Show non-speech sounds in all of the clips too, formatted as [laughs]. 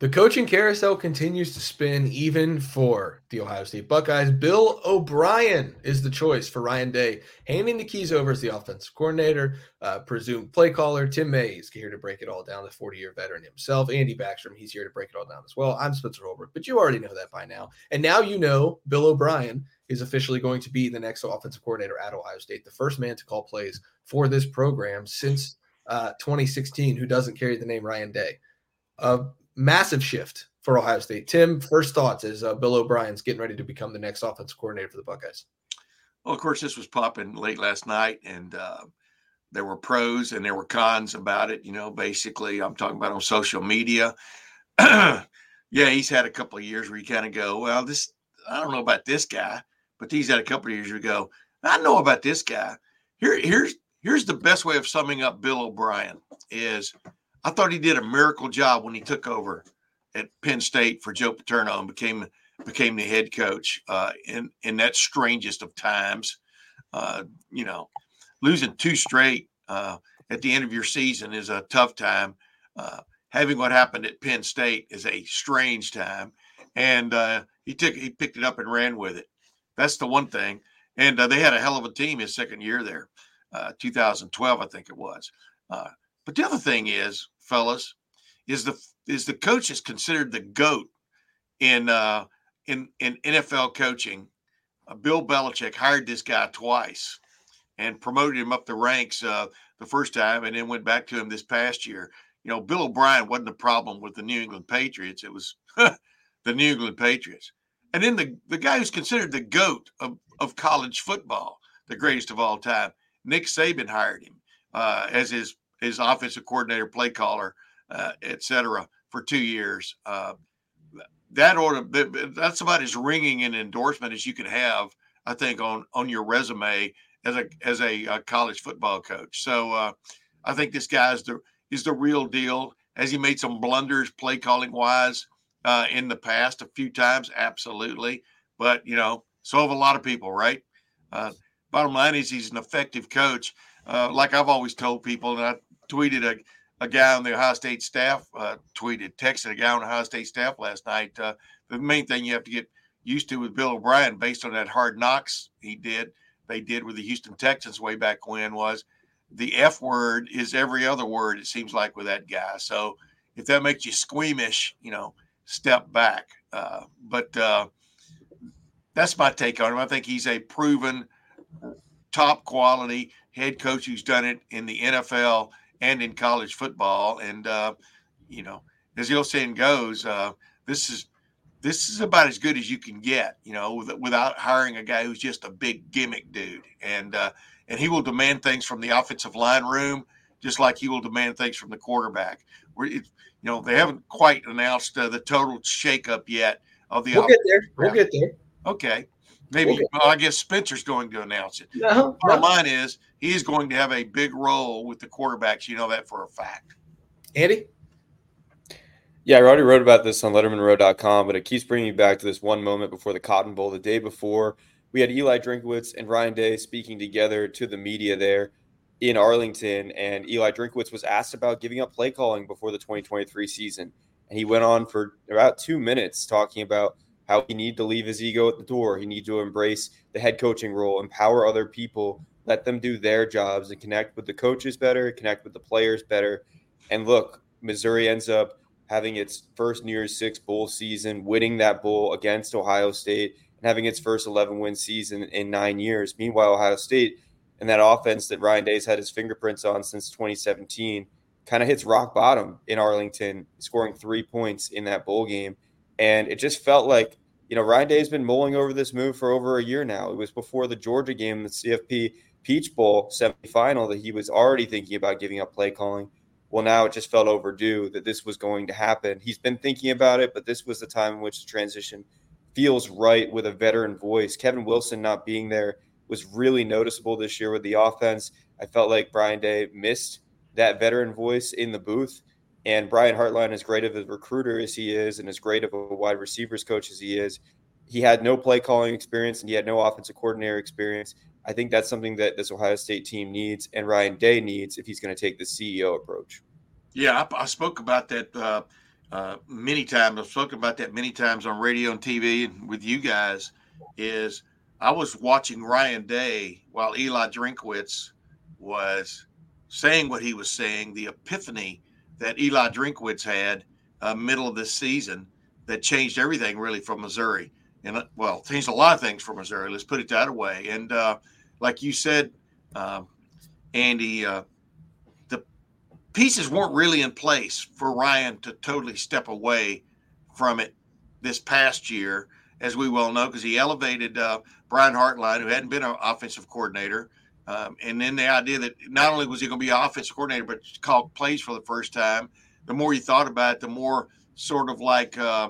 The coaching carousel continues to spin even for the Ohio State Buckeyes. Bill O'Brien is the choice for Ryan Day, handing the keys over as the offensive coordinator, uh, presumed play caller. Tim May's here to break it all down, the 40 year veteran himself. Andy Backstrom, he's here to break it all down as well. I'm Spencer Holbrook, but you already know that by now. And now you know Bill O'Brien is officially going to be the next offensive coordinator at Ohio State, the first man to call plays for this program since uh, 2016, who doesn't carry the name Ryan Day. Uh, massive shift for Ohio State. Tim, first thoughts as uh, Bill O'Brien's getting ready to become the next offensive coordinator for the Buckeyes. Well, of course, this was popping late last night, and uh, there were pros and there were cons about it. You know, basically, I'm talking about on social media. [clears throat] yeah, he's had a couple of years where you kind of go, well, this I don't know about this guy, but he's had a couple of years ago. I know about this guy. Here, here's here's the best way of summing up Bill O'Brien is I thought he did a miracle job when he took over at Penn State for Joe Paterno and became became the head coach uh, in in that strangest of times. Uh, you know, losing two straight uh, at the end of your season is a tough time. Uh, having what happened at Penn State is a strange time, and uh, he took he picked it up and ran with it. That's the one thing. And uh, they had a hell of a team his second year there, 2012, I think it was. But the other thing is, fellas, is the is the coach is considered the goat in uh, in in NFL coaching. Uh, Bill Belichick hired this guy twice and promoted him up the ranks uh, the first time, and then went back to him this past year. You know, Bill O'Brien wasn't the problem with the New England Patriots; it was [laughs] the New England Patriots. And then the the guy who's considered the goat of of college football, the greatest of all time, Nick Saban hired him uh, as his his offensive coordinator, play caller, uh, et cetera, for two years. Uh, that order that's about as ringing an endorsement as you can have, I think, on on your resume as a as a, a college football coach. So uh, I think this guy is the is the real deal. Has he made some blunders play calling wise uh, in the past a few times? Absolutely, but you know, so have a lot of people, right? Uh, bottom line is he's an effective coach. Uh, like I've always told people, and I tweeted a, a guy on the Ohio State staff, uh, tweeted, texted a guy on the Ohio State staff last night. Uh, the main thing you have to get used to with Bill O'Brien, based on that hard knocks he did, they did with the Houston Texans way back when, was the F word is every other word, it seems like, with that guy. So if that makes you squeamish, you know, step back. Uh, but uh, that's my take on him. I think he's a proven top quality head coach who's done it in the NFL and in college football. And uh, you know, as the old saying goes, uh, this is this is about as good as you can get. You know, with, without hiring a guy who's just a big gimmick dude, and uh, and he will demand things from the offensive line room just like he will demand things from the quarterback. Where you know they haven't quite announced uh, the total shakeup yet of the. We'll get there. We'll get there. Okay. Maybe we'll well, I guess Spencer's going to announce it. No, Bottom no. line is he's going to have a big role with the quarterbacks. You know that for a fact. Andy? Yeah, I already wrote about this on LettermenRow.com, but it keeps bringing me back to this one moment before the Cotton Bowl. The day before, we had Eli Drinkwitz and Ryan Day speaking together to the media there in Arlington, and Eli Drinkwitz was asked about giving up play calling before the 2023 season, and he went on for about two minutes talking about how he need to leave his ego at the door. He need to embrace the head coaching role, empower other people let them do their jobs and connect with the coaches better, connect with the players better. And look, Missouri ends up having its first New Year's Six bowl season, winning that bowl against Ohio State, and having its first 11 win season in nine years. Meanwhile, Ohio State and that offense that Ryan Day's had his fingerprints on since 2017 kind of hits rock bottom in Arlington, scoring three points in that bowl game. And it just felt like, you know, Ryan Day's been mulling over this move for over a year now. It was before the Georgia game, the CFP Peach Bowl semifinal that he was already thinking about giving up play calling. well, now it just felt overdue that this was going to happen. He's been thinking about it, but this was the time in which the transition feels right with a veteran voice. Kevin Wilson not being there was really noticeable this year with the offense. I felt like Ryan Day missed that veteran voice in the booth. And Brian Hartline, as great of a recruiter as he is, and as great of a wide receivers coach as he is, he had no play calling experience and he had no offensive coordinator experience. I think that's something that this Ohio State team needs and Ryan Day needs if he's going to take the CEO approach. Yeah, I, I spoke about that uh, uh, many times. I've spoken about that many times on radio and TV and with you guys. Is I was watching Ryan Day while Eli Drinkwitz was saying what he was saying, the epiphany that Eli Drinkwitz had uh, middle of this season that changed everything really from Missouri. And uh, well, changed a lot of things for Missouri. Let's put it that way. And uh, like you said, um, Andy, uh, the pieces weren't really in place for Ryan to totally step away from it this past year, as we well know, because he elevated uh, Brian Hartline, who hadn't been an offensive coordinator. Um, and then the idea that not only was he going to be an offensive coordinator, but called plays for the first time. The more you thought about it, the more sort of like uh,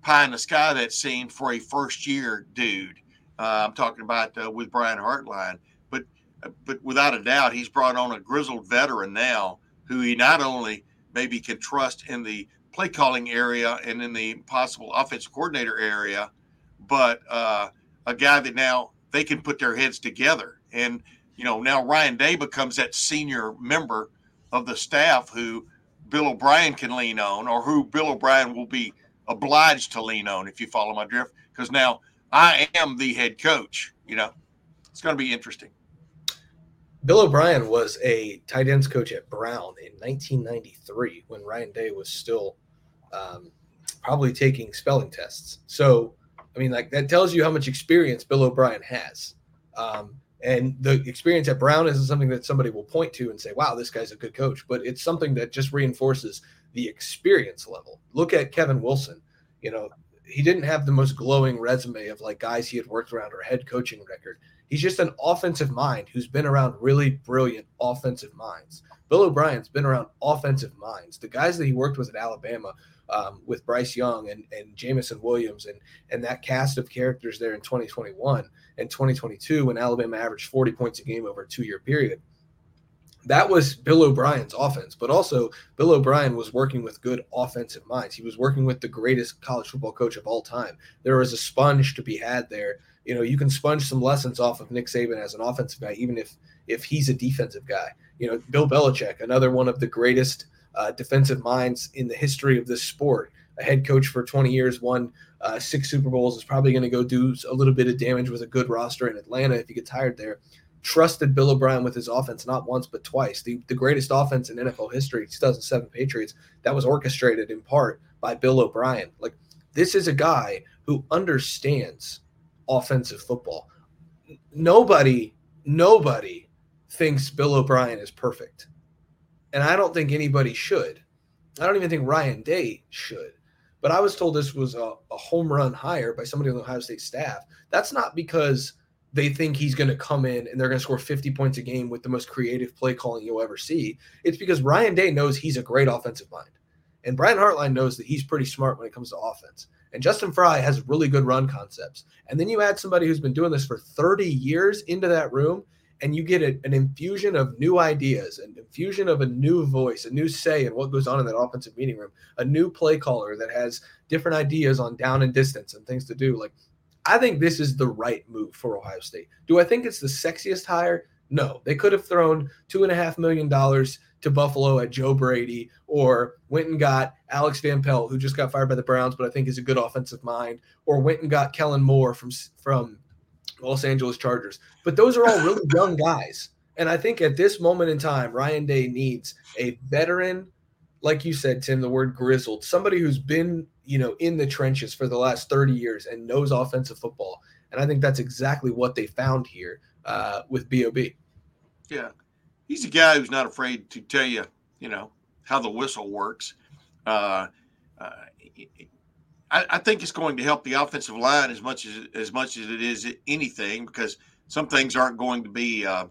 pie in the sky that seemed for a first year dude. Uh, I'm talking about uh, with Brian Hartline, but but without a doubt, he's brought on a grizzled veteran now who he not only maybe can trust in the play calling area and in the possible offensive coordinator area, but uh, a guy that now they can put their heads together. And you know now Ryan Day becomes that senior member of the staff who Bill O'Brien can lean on, or who Bill O'Brien will be obliged to lean on, if you follow my drift, because now I am the head coach. You know, it's going to be interesting. Bill O'Brien was a tight ends coach at Brown in 1993 when Ryan Day was still um, probably taking spelling tests. So, I mean, like that tells you how much experience Bill O'Brien has. Um, and the experience at Brown isn't something that somebody will point to and say, wow, this guy's a good coach, but it's something that just reinforces the experience level. Look at Kevin Wilson. You know, he didn't have the most glowing resume of like guys he had worked around or head coaching record. He's just an offensive mind who's been around really brilliant offensive minds. Bill O'Brien's been around offensive minds. The guys that he worked with at Alabama, um, with Bryce Young and, and Jameson Williams and and that cast of characters there in 2021 and 2022 when Alabama averaged 40 points a game over a two year period that was Bill O'Brien's offense, but also Bill O'Brien was working with good offensive minds. He was working with the greatest college football coach of all time. There was a sponge to be had there. You know, you can sponge some lessons off of Nick Saban as an offensive guy, even if if he's a defensive guy. You know, Bill Belichick, another one of the greatest uh, defensive minds in the history of this sport. A head coach for 20 years, won uh, six Super Bowls, is probably going to go do a little bit of damage with a good roster in Atlanta if he gets hired there trusted Bill O'Brien with his offense not once but twice. The, the greatest offense in NFL history, 2007 Patriots, that was orchestrated in part by Bill O'Brien. Like this is a guy who understands offensive football. Nobody, nobody thinks Bill O'Brien is perfect. And I don't think anybody should. I don't even think Ryan Day should. But I was told this was a, a home run hire by somebody on the Ohio State staff. That's not because – they think he's going to come in and they're going to score 50 points a game with the most creative play calling you'll ever see. It's because Ryan Day knows he's a great offensive mind. And Brian Hartline knows that he's pretty smart when it comes to offense. And Justin Frye has really good run concepts. And then you add somebody who's been doing this for 30 years into that room, and you get a, an infusion of new ideas, an infusion of a new voice, a new say in what goes on in that offensive meeting room, a new play caller that has different ideas on down and distance and things to do. Like I think this is the right move for Ohio State. Do I think it's the sexiest hire? No. They could have thrown two and a half million dollars to Buffalo at Joe Brady or went and got Alex Van Pelt, who just got fired by the Browns, but I think is a good offensive mind, or went and got Kellen Moore from from Los Angeles Chargers. But those are all really [laughs] young guys. And I think at this moment in time, Ryan Day needs a veteran, like you said, Tim, the word grizzled, somebody who's been you know, in the trenches for the last 30 years and knows offensive football. And I think that's exactly what they found here uh, with Bob. Yeah, he's a guy who's not afraid to tell you, you know, how the whistle works. Uh, uh, I, I, think it's going to help the offensive line as much as as much as it is anything because some things aren't going to be uh,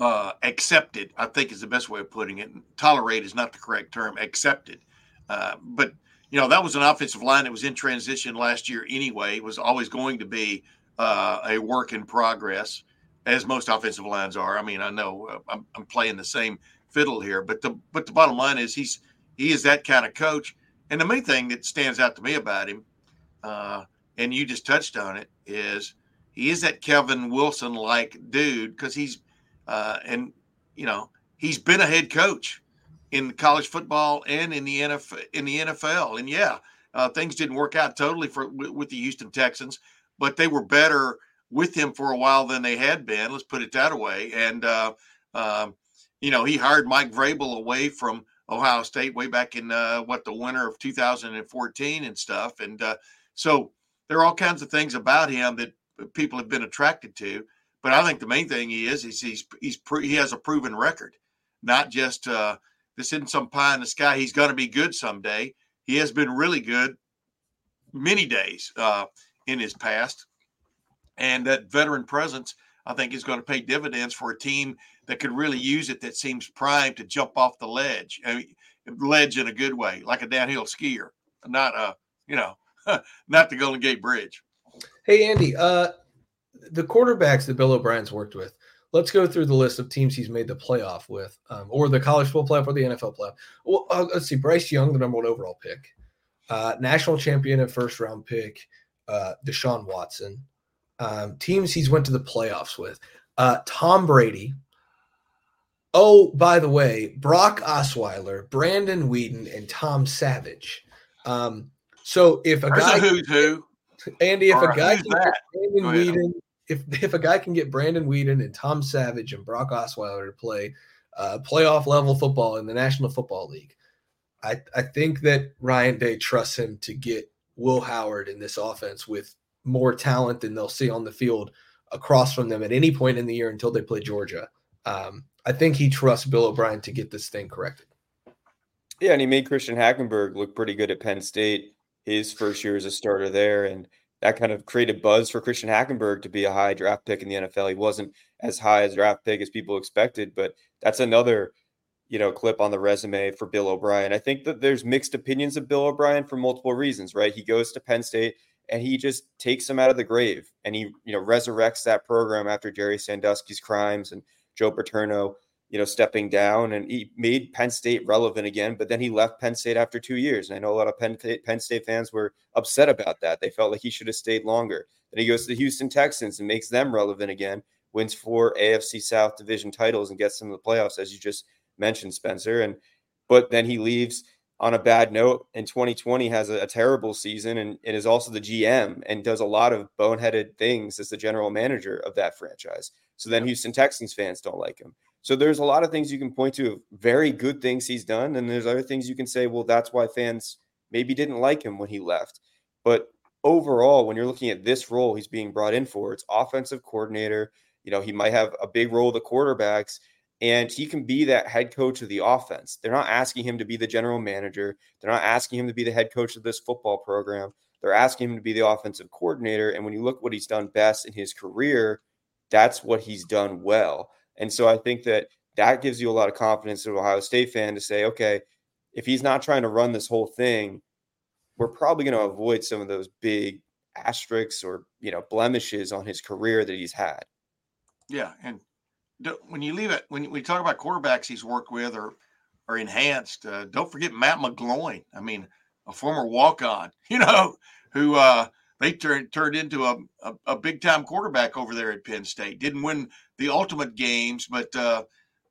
uh, accepted. I think is the best way of putting it. Tolerate is not the correct term. Accepted, uh, but you know that was an offensive line that was in transition last year anyway. It was always going to be uh, a work in progress, as most offensive lines are. I mean, I know uh, I'm, I'm, playing the same fiddle here, but the but the bottom line is he's he is that kind of coach. And the main thing that stands out to me about him, uh, and you just touched on it, is he is that Kevin Wilson like dude because he's uh, and you know he's been a head coach in college football and in the NFL. In the NFL, and yeah, uh, things didn't work out totally for with, the Houston Texans, but they were better with him for a while than they had been. Let's put it that way. And uh, um, you know, he hired Mike Vrabel away from Ohio State way back in uh, what the winter of 2014 and stuff. And uh, so there are all kinds of things about him that people have been attracted to. But I think the main thing he is is he's he's he has a proven record, not just uh, this isn't some pie in the sky. He's going to be good someday. He has been really good many days uh, in his past, and that veteran presence I think is going to pay dividends for a team that could really use it. That seems primed to jump off the ledge, I mean, ledge in a good way, like a downhill skier, not a you know, [laughs] not the Golden Gate Bridge. Hey Andy, uh, the quarterbacks that Bill O'Brien's worked with. Let's go through the list of teams he's made the playoff with, um, or the college football playoff, or the NFL playoff. Well, uh, let's see. Bryce Young, the number one overall pick, uh, national champion and first round pick, uh, Deshaun Watson. Um, teams he's went to the playoffs with, uh, Tom Brady. Oh, by the way, Brock Osweiler, Brandon Weeden, and Tom Savage. Um, so if a There's guy a who's who, Andy, if a guy can get Brandon Weeden, if if a guy can get Brandon Weeden and Tom Savage and Brock Osweiler to play uh, playoff level football in the National Football League, I I think that Ryan Day trusts him to get Will Howard in this offense with more talent than they'll see on the field across from them at any point in the year until they play Georgia. Um, I think he trusts Bill O'Brien to get this thing corrected. Yeah, and he made Christian Hackenberg look pretty good at Penn State his first year as a starter there, and that kind of created buzz for Christian Hackenberg to be a high draft pick in the NFL. He wasn't as high as draft pick as people expected, but that's another you know clip on the resume for Bill O'Brien. I think that there's mixed opinions of Bill O'Brien for multiple reasons, right? He goes to Penn State and he just takes him out of the grave and he you know resurrects that program after Jerry Sandusky's crimes and Joe Paterno you know, stepping down and he made Penn State relevant again, but then he left Penn State after two years. And I know a lot of Penn, Penn State fans were upset about that. They felt like he should have stayed longer. Then he goes to the Houston Texans and makes them relevant again, wins four AFC South division titles and gets them to the playoffs, as you just mentioned, Spencer. And but then he leaves on a bad note in 2020 has a, a terrible season and, and is also the GM and does a lot of boneheaded things as the general manager of that franchise. So then Houston Texans fans don't like him. So there's a lot of things you can point to, very good things he's done, and there's other things you can say, well, that's why fans maybe didn't like him when he left. But overall, when you're looking at this role he's being brought in for, it's offensive coordinator. You know, he might have a big role with the quarterbacks, and he can be that head coach of the offense. They're not asking him to be the general manager. They're not asking him to be the head coach of this football program. They're asking him to be the offensive coordinator. And when you look what he's done best in his career, that's what he's done well. And so I think that that gives you a lot of confidence as an Ohio State fan to say, okay, if he's not trying to run this whole thing, we're probably going to avoid some of those big asterisks or you know blemishes on his career that he's had. Yeah, and when you leave it, when we talk about quarterbacks he's worked with or or enhanced, uh, don't forget Matt McGloin. I mean, a former walk on, [laughs] you know, who uh, they turned turned into a, a, a big time quarterback over there at Penn State. Didn't win the ultimate games, but uh,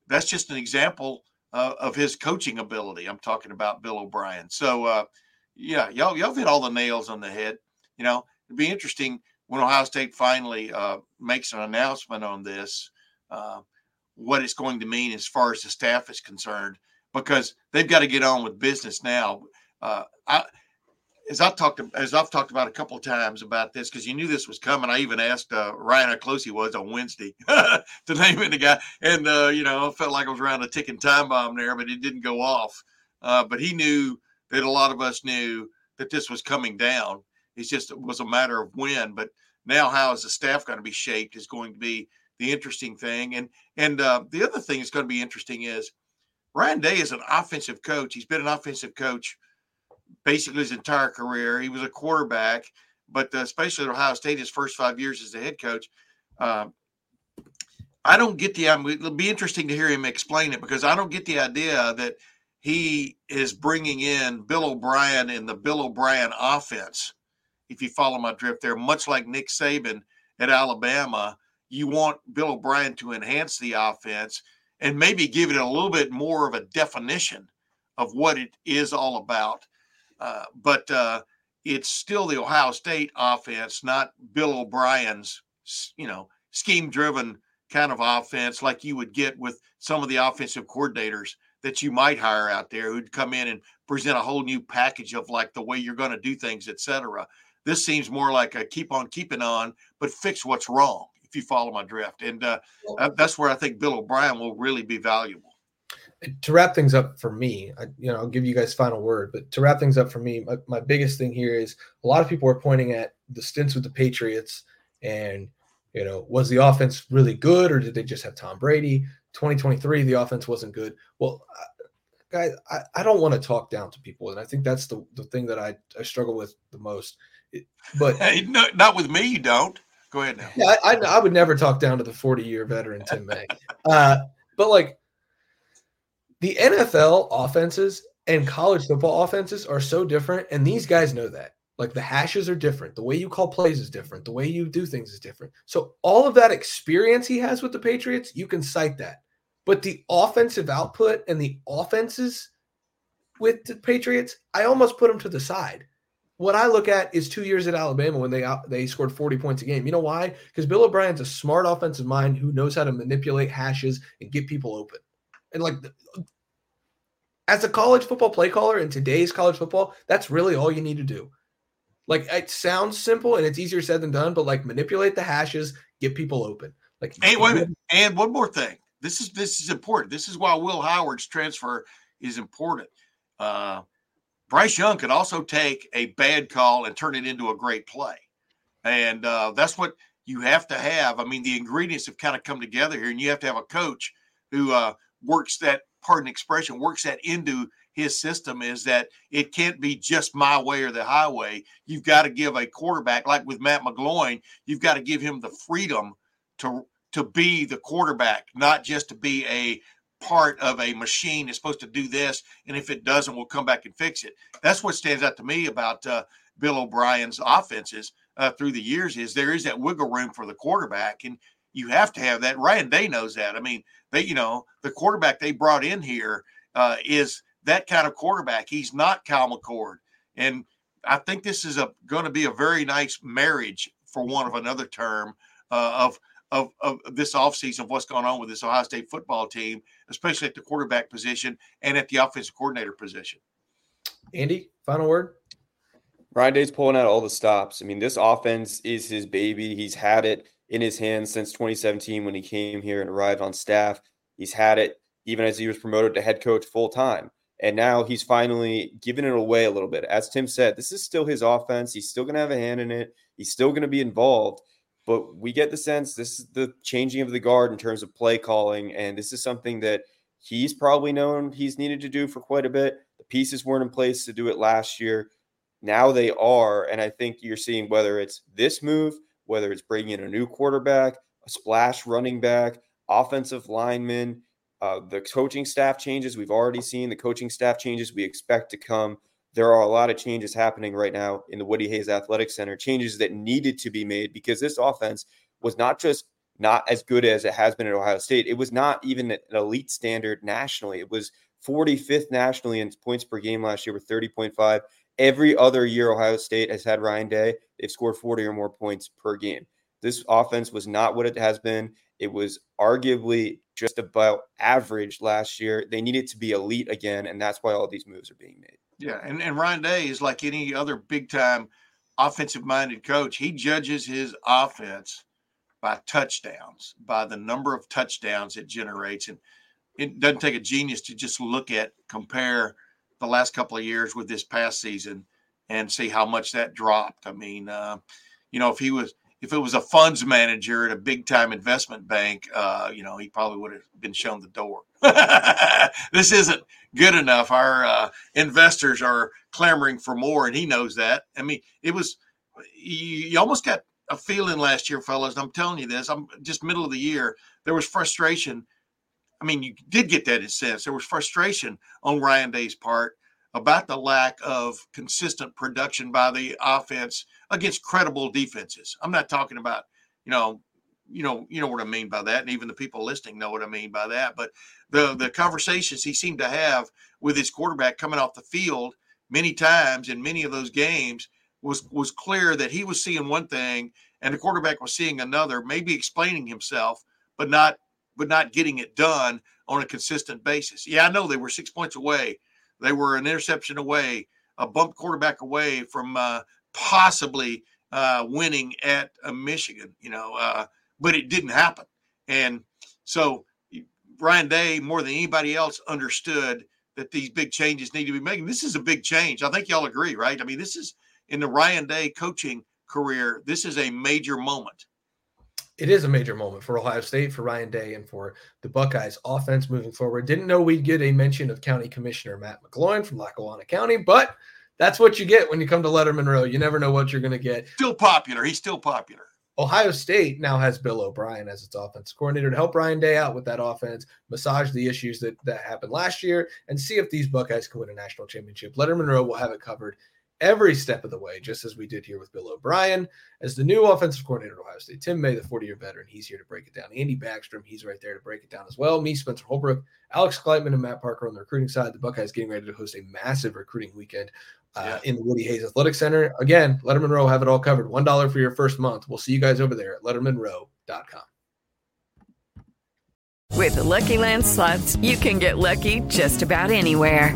that's just an example uh, of his coaching ability. I'm talking about Bill O'Brien. So uh, yeah, y'all y'all hit all the nails on the head. You know, it'd be interesting when Ohio State finally uh, makes an announcement on this, uh, what it's going to mean as far as the staff is concerned, because they've got to get on with business now. Uh, I as I've talked as I've talked about a couple of times about this because you knew this was coming. I even asked uh, Ryan how close he was on Wednesday [laughs] to name the guy, and uh, you know I felt like I was around a ticking time bomb there, but it didn't go off. Uh, but he knew that a lot of us knew that this was coming down. It's just it was a matter of when. But now, how is the staff going to be shaped is going to be the interesting thing. And and uh, the other thing that's going to be interesting is Ryan Day is an offensive coach. He's been an offensive coach basically his entire career. He was a quarterback, but uh, especially at Ohio State, his first five years as a head coach. Uh, I don't get the. Um, it'll be interesting to hear him explain it because I don't get the idea that he is bringing in Bill O'Brien and the Bill O'Brien offense. If you follow my drift there, much like Nick Saban at Alabama, you want Bill O'Brien to enhance the offense and maybe give it a little bit more of a definition of what it is all about. Uh, but uh, it's still the Ohio State offense, not Bill O'Brien's, you know, scheme-driven kind of offense like you would get with some of the offensive coordinators that you might hire out there who'd come in and present a whole new package of like the way you're going to do things, etc. This seems more like a keep on keeping on, but fix what's wrong. If you follow my drift, and uh, that's where I think Bill O'Brien will really be valuable to wrap things up for me, I, you know, I'll give you guys final word, but to wrap things up for me, my, my biggest thing here is a lot of people are pointing at the stints with the Patriots and, you know, was the offense really good or did they just have Tom Brady? 2023, the offense wasn't good. Well, guys, I, I don't want to talk down to people. And I think that's the, the thing that I, I struggle with the most. It, but [laughs] hey, no, not with me, you don't. Go ahead now. Yeah, I, I, I would never talk down to the 40 year veteran Tim May. [laughs] Uh, but like, the NFL offenses and college football offenses are so different, and these guys know that. Like the hashes are different. The way you call plays is different. The way you do things is different. So all of that experience he has with the Patriots, you can cite that. But the offensive output and the offenses with the Patriots, I almost put them to the side. What I look at is two years at Alabama when they they scored 40 points a game. You know why? Because Bill O'Brien's a smart offensive mind who knows how to manipulate hashes and get people open. And like as a college football play caller in today's college football, that's really all you need to do. Like it sounds simple and it's easier said than done, but like manipulate the hashes, get people open. Like and wait a minute. And one more thing. This is this is important. This is why Will Howard's transfer is important. Uh, Bryce Young could also take a bad call and turn it into a great play. And uh, that's what you have to have. I mean, the ingredients have kind of come together here, and you have to have a coach who uh, works that pardon expression works that into his system is that it can't be just my way or the highway. You've got to give a quarterback, like with Matt McGloin, you've got to give him the freedom to to be the quarterback, not just to be a part of a machine that's supposed to do this, and if it doesn't, we'll come back and fix it. That's what stands out to me about uh, Bill O'Brien's offenses uh, through the years is there is that wiggle room for the quarterback, and you have to have that. Ryan Day knows that. I mean, they, you know, the quarterback they brought in here uh, is that kind of quarterback. He's not Kyle McCord, and I think this is a going to be a very nice marriage, for one of another term, uh, of of, of this offseason of what's going on with this Ohio State football team, especially at the quarterback position and at the offensive coordinator position. Andy, final word. Ryan Day's pulling out all the stops. I mean, this offense is his baby. He's had it in his hands since 2017 when he came here and arrived on staff. He's had it even as he was promoted to head coach full time. And now he's finally given it away a little bit. As Tim said, this is still his offense. He's still going to have a hand in it. He's still going to be involved. But we get the sense this is the changing of the guard in terms of play calling. And this is something that he's probably known he's needed to do for quite a bit. The pieces weren't in place to do it last year. Now they are. And I think you're seeing whether it's this move – whether it's bringing in a new quarterback, a splash running back, offensive lineman, uh, the coaching staff changes we've already seen, the coaching staff changes we expect to come. There are a lot of changes happening right now in the Woody Hayes Athletic Center, changes that needed to be made because this offense was not just not as good as it has been at Ohio State. It was not even an elite standard nationally. It was 45th nationally in points per game last year with 30.5. Every other year Ohio State has had Ryan Day, they've scored 40 or more points per game. This offense was not what it has been. It was arguably just about average last year. They needed to be elite again, and that's why all these moves are being made. Yeah, and, and Ryan Day is like any other big time offensive minded coach. He judges his offense by touchdowns, by the number of touchdowns it generates. And it doesn't take a genius to just look at, compare the last couple of years with this past season and see how much that dropped. I mean, uh, you know, if he was if it was a funds manager at a big time investment bank, uh, you know, he probably would have been shown the door. [laughs] this isn't good enough. Our uh, investors are clamoring for more, and he knows that. I mean, it was you, you almost got a feeling last year, fellas. I'm telling you this. I'm just middle of the year. There was frustration. I mean, you did get that sense. There was frustration on Ryan Day's part about the lack of consistent production by the offense against credible defenses. I'm not talking about, you know, you know, you know what I mean by that, and even the people listening know what I mean by that. But the the conversations he seemed to have with his quarterback coming off the field many times in many of those games was was clear that he was seeing one thing and the quarterback was seeing another, maybe explaining himself, but not but not getting it done on a consistent basis. Yeah, I know they were six points away. They were an interception away, a bump quarterback away from uh, possibly uh, winning at uh, Michigan. You know, uh, but it didn't happen. And so Ryan Day, more than anybody else, understood that these big changes need to be made. This is a big change. I think y'all agree, right? I mean, this is in the Ryan Day coaching career, this is a major moment. It is a major moment for Ohio State, for Ryan Day, and for the Buckeyes offense moving forward. Didn't know we'd get a mention of County Commissioner Matt McGloin from Lackawanna County, but that's what you get when you come to Lettermen Row. You never know what you're going to get. Still popular. He's still popular. Ohio State now has Bill O'Brien as its offensive coordinator to help Ryan Day out with that offense, massage the issues that, that happened last year, and see if these Buckeyes can win a national championship. Lettermen Row will have it covered every step of the way, just as we did here with Bill O'Brien as the new offensive coordinator at Ohio State. Tim May, the 40 year veteran, he's here to break it down. Andy Backstrom, he's right there to break it down as well. Me, Spencer Holbrook, Alex Gleitman, and Matt Parker on the recruiting side. The Buckeyes getting ready to host a massive recruiting weekend uh, yeah. in the Woody Hayes Athletic Center. Again, Lettermen Row have it all covered. $1 for your first month. We'll see you guys over there at lettermenrow.com. With the Lucky Land slots, you can get lucky just about anywhere.